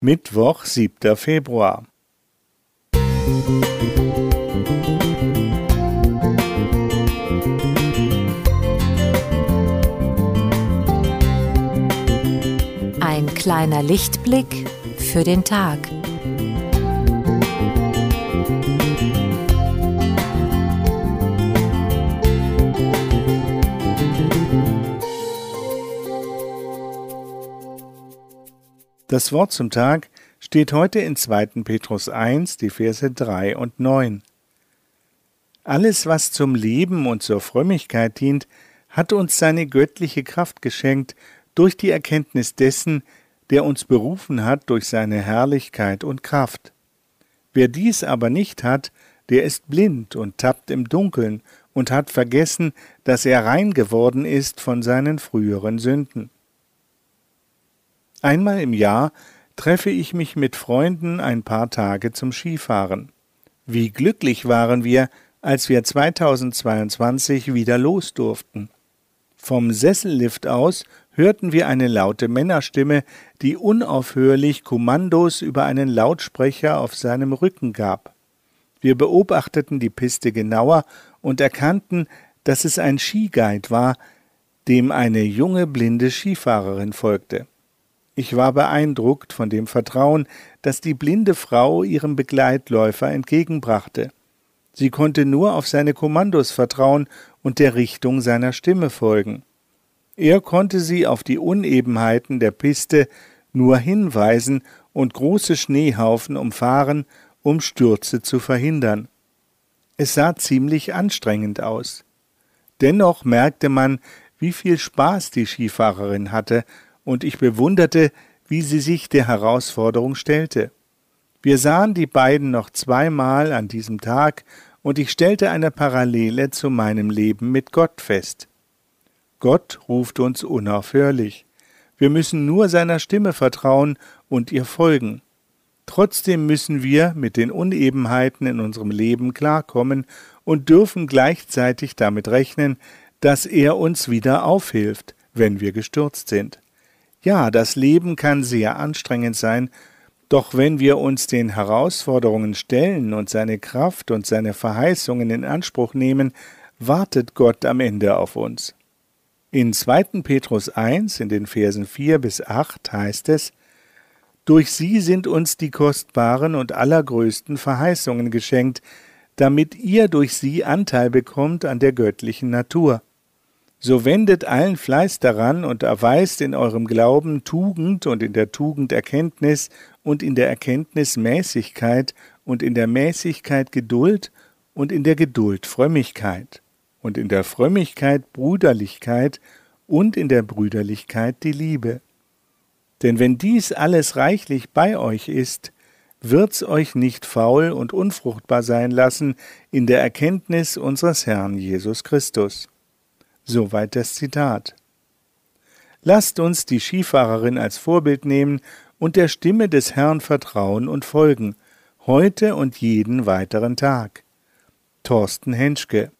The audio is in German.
Mittwoch, 7. Februar. Ein kleiner Lichtblick für den Tag. Das Wort zum Tag steht heute in 2. Petrus 1, die Verse 3 und 9. Alles, was zum Leben und zur Frömmigkeit dient, hat uns seine göttliche Kraft geschenkt durch die Erkenntnis dessen, der uns berufen hat durch seine Herrlichkeit und Kraft. Wer dies aber nicht hat, der ist blind und tappt im Dunkeln und hat vergessen, dass er rein geworden ist von seinen früheren Sünden. Einmal im Jahr treffe ich mich mit Freunden ein paar Tage zum Skifahren. Wie glücklich waren wir, als wir 2022 wieder los durften. Vom Sessellift aus hörten wir eine laute Männerstimme, die unaufhörlich Kommandos über einen Lautsprecher auf seinem Rücken gab. Wir beobachteten die Piste genauer und erkannten, dass es ein Skiguide war, dem eine junge blinde Skifahrerin folgte. Ich war beeindruckt von dem Vertrauen, das die blinde Frau ihrem Begleitläufer entgegenbrachte. Sie konnte nur auf seine Kommandos vertrauen und der Richtung seiner Stimme folgen. Er konnte sie auf die Unebenheiten der Piste nur hinweisen und große Schneehaufen umfahren, um Stürze zu verhindern. Es sah ziemlich anstrengend aus. Dennoch merkte man, wie viel Spaß die Skifahrerin hatte und ich bewunderte, wie sie sich der Herausforderung stellte. Wir sahen die beiden noch zweimal an diesem Tag, und ich stellte eine Parallele zu meinem Leben mit Gott fest. Gott ruft uns unaufhörlich. Wir müssen nur seiner Stimme vertrauen und ihr folgen. Trotzdem müssen wir mit den Unebenheiten in unserem Leben klarkommen und dürfen gleichzeitig damit rechnen, dass er uns wieder aufhilft, wenn wir gestürzt sind. Ja, das Leben kann sehr anstrengend sein, doch wenn wir uns den Herausforderungen stellen und seine Kraft und seine Verheißungen in Anspruch nehmen, wartet Gott am Ende auf uns. In 2. Petrus 1 in den Versen 4 bis 8 heißt es, Durch sie sind uns die kostbaren und allergrößten Verheißungen geschenkt, damit ihr durch sie Anteil bekommt an der göttlichen Natur. So wendet allen Fleiß daran und erweist in eurem Glauben Tugend und in der Tugend Erkenntnis und in der Erkenntnis Mäßigkeit und in der Mäßigkeit Geduld und in der Geduld Frömmigkeit und in der Frömmigkeit Brüderlichkeit und in der Brüderlichkeit die Liebe. Denn wenn dies alles reichlich bei euch ist, wird's euch nicht faul und unfruchtbar sein lassen in der Erkenntnis unseres Herrn Jesus Christus. Soweit das Zitat. Lasst uns die Skifahrerin als Vorbild nehmen und der Stimme des Herrn vertrauen und folgen, heute und jeden weiteren Tag. Thorsten Henschke